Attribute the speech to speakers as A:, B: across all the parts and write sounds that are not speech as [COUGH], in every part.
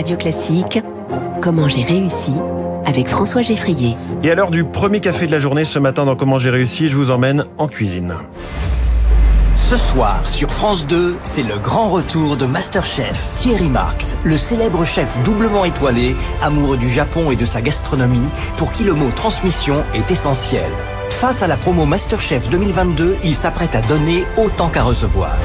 A: Radio Classique, Comment j'ai réussi avec François Geffrier.
B: Et à l'heure du premier café de la journée ce matin dans Comment j'ai réussi, je vous emmène en cuisine.
C: Ce soir, sur France 2, c'est le grand retour de Masterchef. Thierry Marx, le célèbre chef doublement étoilé, amoureux du Japon et de sa gastronomie, pour qui le mot transmission est essentiel. Face à la promo Masterchef 2022, il s'apprête à donner autant qu'à recevoir.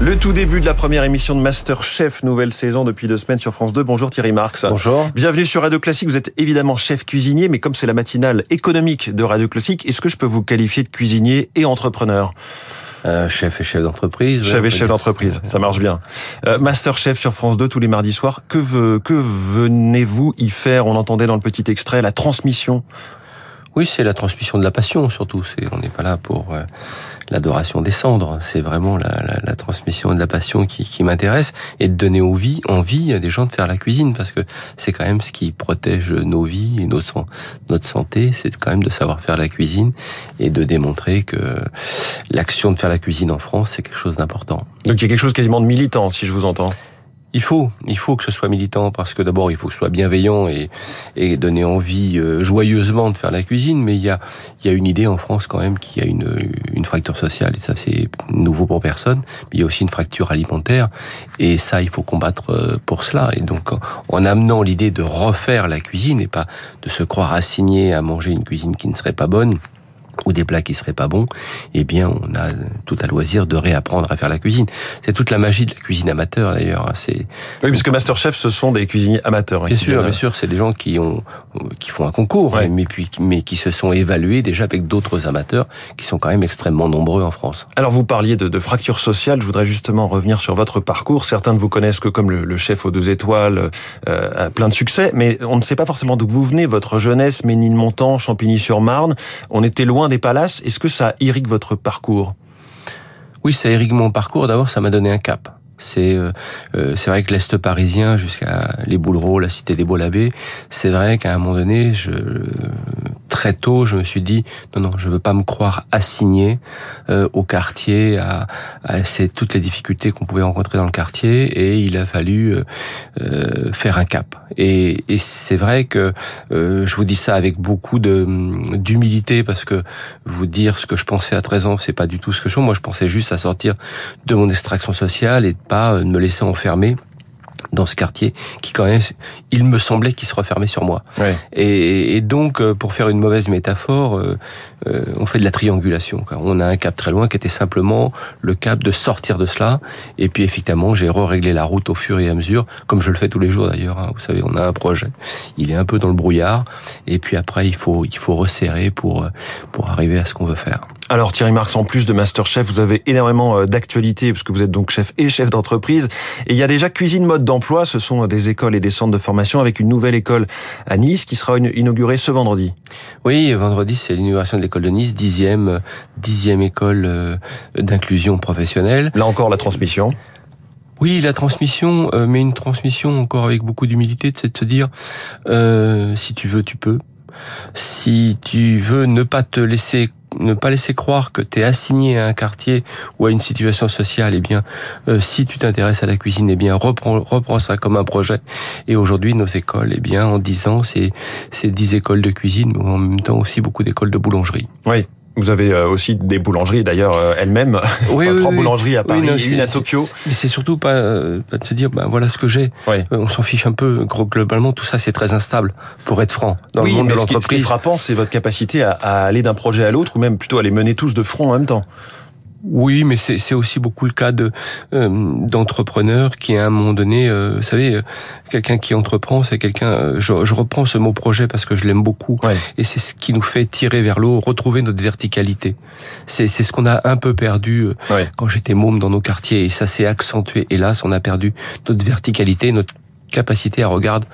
B: Le tout début de la première émission de Masterchef, nouvelle saison depuis deux semaines sur France 2. Bonjour Thierry Marx.
D: Bonjour.
B: Bienvenue sur Radio Classique. Vous êtes évidemment chef cuisinier, mais comme c'est la matinale économique de Radio Classique, est-ce que je peux vous qualifier de cuisinier et entrepreneur?
D: Euh, chef et chef d'entreprise.
B: Chef et chef d'entreprise, ça marche bien. Euh, Masterchef sur France 2 tous les mardis soirs. Que, que venez-vous y faire? On entendait dans le petit extrait la transmission
D: oui, c'est la transmission de la passion surtout. C'est, on n'est pas là pour euh, l'adoration des cendres. C'est vraiment la, la, transmission de la passion qui, qui m'intéresse et de donner envie, envie à des gens de faire la cuisine parce que c'est quand même ce qui protège nos vies et notre santé. C'est quand même de savoir faire la cuisine et de démontrer que l'action de faire la cuisine en France, c'est quelque chose d'important.
B: Donc il y a quelque chose quasiment de militant, si je vous entends.
D: Il faut, il faut que ce soit militant parce que d'abord il faut que ce soit bienveillant et, et donner envie euh, joyeusement de faire la cuisine. Mais il y a, il y a une idée en France quand même qui a une, une fracture sociale et ça c'est nouveau pour personne. Mais il y a aussi une fracture alimentaire et ça il faut combattre euh, pour cela. Et donc en amenant l'idée de refaire la cuisine et pas de se croire assigné à manger une cuisine qui ne serait pas bonne ou des plats qui seraient pas bons, eh bien, on a tout à loisir de réapprendre à faire la cuisine. C'est toute la magie de la cuisine amateur, d'ailleurs. Hein. C'est
B: oui, puisque Masterchef, ce sont des cuisiniers amateurs.
D: Bien sûr, bien sûr, c'est des gens qui ont qui font un concours, hein, mais puis mais qui se sont évalués déjà avec d'autres amateurs qui sont quand même extrêmement nombreux en France.
B: Alors, vous parliez de, de fracture sociale. Je voudrais justement revenir sur votre parcours. Certains ne vous connaissent que comme le, chef aux deux étoiles, euh, plein de succès, mais on ne sait pas forcément d'où vous venez. Votre jeunesse, Ménilmontant, Champigny-sur-Marne, on était loin des palaces. Est-ce que ça irrigue votre parcours?
D: Oui, ça irrigue mon parcours. D'abord, ça m'a donné un cap. C'est euh, euh, vrai que l'est parisien jusqu'à les Boulereaux, la cité des beaux c'est vrai qu'à un moment donné, je très tôt, je me suis dit non non, je veux pas me croire assigné euh, au quartier à, à toutes les difficultés qu'on pouvait rencontrer dans le quartier et il a fallu euh, euh, faire un cap. Et, et c'est vrai que je vous dis ça avec beaucoup d'humilité parce que vous dire ce que je pensais à 13 ans, c'est pas du tout ce que je. Moi, je pensais juste à sortir de mon extraction sociale et de pas me laisser enfermer dans ce quartier qui quand même, il me semblait qu'il se refermait sur moi. Et, et, donc, euh, pour faire une mauvaise métaphore, euh, euh, on fait de la triangulation. On a un cap très loin qui était simplement le cap de sortir de cela. Et puis, effectivement, j'ai re-réglé la route au fur et à mesure, comme je le fais tous les jours d'ailleurs. Hein. Vous savez, on a un projet, il est un peu dans le brouillard, et puis après, il faut il faut resserrer pour pour arriver à ce qu'on veut faire.
B: Alors Thierry Marx, en plus de Masterchef, vous avez énormément d'actualités, parce que vous êtes donc chef et chef d'entreprise. Et il y a déjà Cuisine Mode d'Emploi, ce sont des écoles et des centres de formation avec une nouvelle école à Nice qui sera inaugurée ce vendredi.
D: Oui, vendredi c'est l'inauguration de l'école de Nice, dixième, dixième école euh, d'inclusion professionnelle.
B: Là encore la transmission.
D: Oui, la transmission, euh, mais une transmission encore avec beaucoup d'humilité, c'est de se dire, euh, si tu veux, tu peux. Si tu veux ne pas te laisser ne pas laisser croire que tu es assigné à un quartier ou à une situation sociale, eh bien, euh, si tu t'intéresses à la cuisine, eh bien, reprends, reprends ça comme un projet. Et aujourd'hui, nos écoles, eh bien, en 10 ans, c'est, c'est 10 écoles de cuisine, mais en même temps aussi beaucoup d'écoles de boulangerie.
B: Oui. Vous avez euh, aussi des boulangeries d'ailleurs euh, elles-mêmes, oui, [LAUGHS] trois boulangeries à Paris, et une à Tokyo.
D: Mais c'est surtout pas, pas, de se dire, ben voilà ce que j'ai. On s'en fiche un peu. Globalement, tout ça c'est très instable, pour être franc,
B: dans le monde de l'entreprise. Ce qui est frappant, c'est votre capacité à, à aller d'un projet à l'autre, ou même plutôt à les mener tous de front en même temps.
D: Oui, mais c'est aussi beaucoup le cas de euh, d'entrepreneurs qui à un moment donné, euh, vous savez, euh, quelqu'un qui entreprend, c'est quelqu'un. Je, je, reprends ce mot projet parce que je l'aime beaucoup, et c'est ce qui nous fait tirer vers l'eau, retrouver notre verticalité. C'est c'est ce qu'on a un peu perdu quand j'étais môme dans nos quartiers, et ça s'est accentué. Hélas, on a perdu notre verticalité, notre capacité à regarder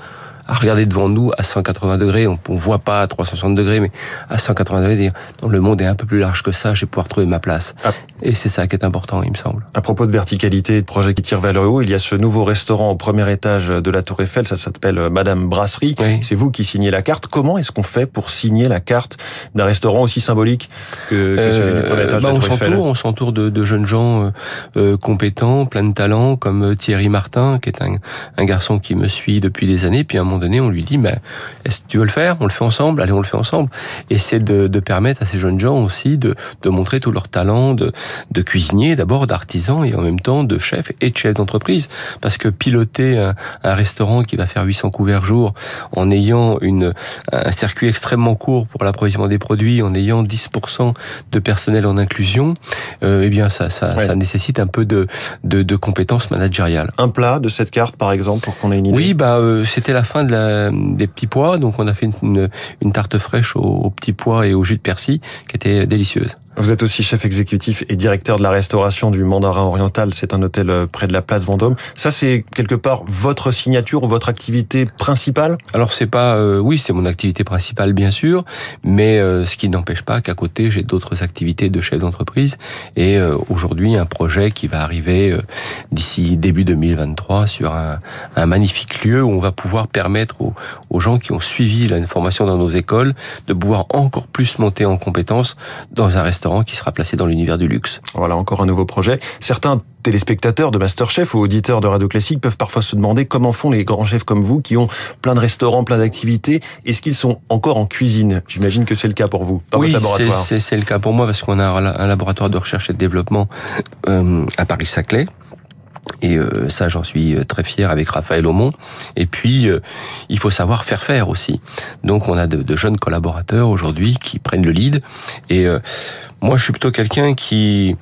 D: à regarder devant nous à 180 degrés. On, ne voit pas à 360 degrés, mais à 180 degrés, dire, le monde est un peu plus large que ça, je vais pouvoir trouver ma place. Ah. Et c'est ça qui est important, il me semble.
B: À propos de verticalité, de projet qui tire vers le haut, il y a ce nouveau restaurant au premier étage de la Tour Eiffel, ça s'appelle euh, Madame Brasserie. C'est vous qui signez la carte. Comment est-ce qu'on fait pour signer la carte d'un restaurant aussi symbolique que, que celui du premier étage de la
D: bah,
B: Tour Eiffel
D: On s'entoure de, de, jeunes gens euh, compétents, plein de talents, comme Thierry Martin, qui est un, un garçon qui me suit depuis des années. Puis un moment donné, on lui dit, mais est-ce que tu veux le faire? On le fait ensemble. Allez, on le fait ensemble. Et c'est de, de, permettre à ces jeunes gens aussi de, de montrer tout leur talent de, de cuisinier, d'abord d'artisan et en même temps de chef et de chef d'entreprise. Parce que piloter un, un, restaurant qui va faire 800 couverts jour en ayant une, un circuit extrêmement court pour l'approvisionnement des produits, en ayant 10% de personnel en inclusion, euh, eh bien ça, ça, ça nécessite un peu de, de, de compétences managériales.
B: Un plat de cette carte, par exemple, pour qu'on ait une idée?
D: Oui, bah, euh, c'était la fin des petits pois, donc on a fait une, une tarte fraîche aux, petits pois et au jus de persil qui était délicieuse.
B: Vous êtes aussi chef exécutif et directeur de la restauration du Mandarin Oriental. C'est un hôtel euh, près de la place Vendôme. Ça, c'est quelque part votre signature ou votre activité principale?
D: Alors, c'est pas... Euh, oui, c'est mon activité principale, bien sûr, mais ce qui n'empêche pas qu'à côté, j'ai d'autres activités de chef d'entreprise. Et aujourd'hui, un projet qui va arriver d'ici début 2023 sur un, un magnifique lieu où on va pouvoir permettre aux, aux gens qui ont suivi la formation dans nos écoles de pouvoir encore plus monter en compétences dans un restaurant qui sera placé dans l'univers du luxe.
B: Voilà encore un nouveau projet. Certains téléspectateurs de Masterchef ou auditeurs de Radio Classique peuvent parfois se demander comment font les grands chefs comme vous qui ont plein de restaurants, plein d'activités. Est-ce qu'ils sont encore en cuisine? J'imagine que c'est le cas pour vous,
D: par oui, votre laboratoire. c'est le cas pour moi parce qu'on a un laboratoire de recherche et de développement euh, à Paris-Saclay et euh, ça, j'en suis euh, très fier avec Raphaël Aumont. Et puis, euh, il faut savoir faire faire aussi. Donc, on a de, de jeunes collaborateurs aujourd'hui qui prennent le lead. Et moi, je suis plutôt quelqu'un qui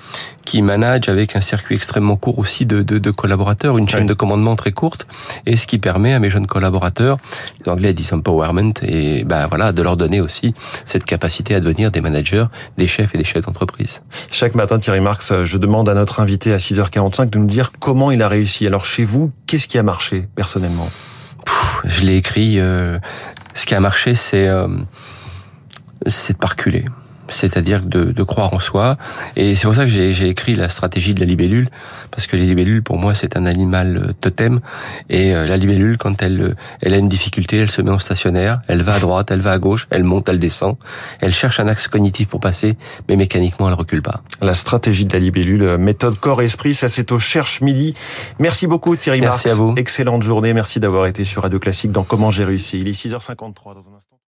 D: qui manage avec un circuit extrêmement court aussi de, de, de collaborateurs, une chaîne de commandement très courte, et ce qui permet à mes jeunes collaborateurs, les Anglais disent empowerment, et ben voilà, de leur donner aussi cette capacité à devenir des managers, des chefs et des chefs d'entreprise.
B: Chaque matin, Thierry Marx, je demande à notre invité à 6h45 de nous dire comment il a réussi. Alors chez vous, qu'est-ce qui a marché personnellement?
D: Je l'ai écrit. Euh, ce qui a marché, c'est euh, c'est de pas reculer c'est-à-dire de, de, croire en soi. Et c'est pour ça que j'ai écrit la stratégie de la libellule, parce que les libellules, pour moi, c'est un animal euh, totem. Et euh, la libellule, quand elle, euh, elle a une difficulté, elle se met en stationnaire, elle va à droite, elle va à gauche, elle monte, elle descend, elle cherche un axe cognitif pour passer, mais mécaniquement, elle recule pas.
B: La stratégie de la libellule, méthode corps et esprit, ça c'est au Cherche Midi. Merci beaucoup Thierry
D: Merci à vous.
B: Excellente journée, merci d'avoir été sur Radio Classique dans Comment j'ai réussi. Il est 6h53 dans un instant.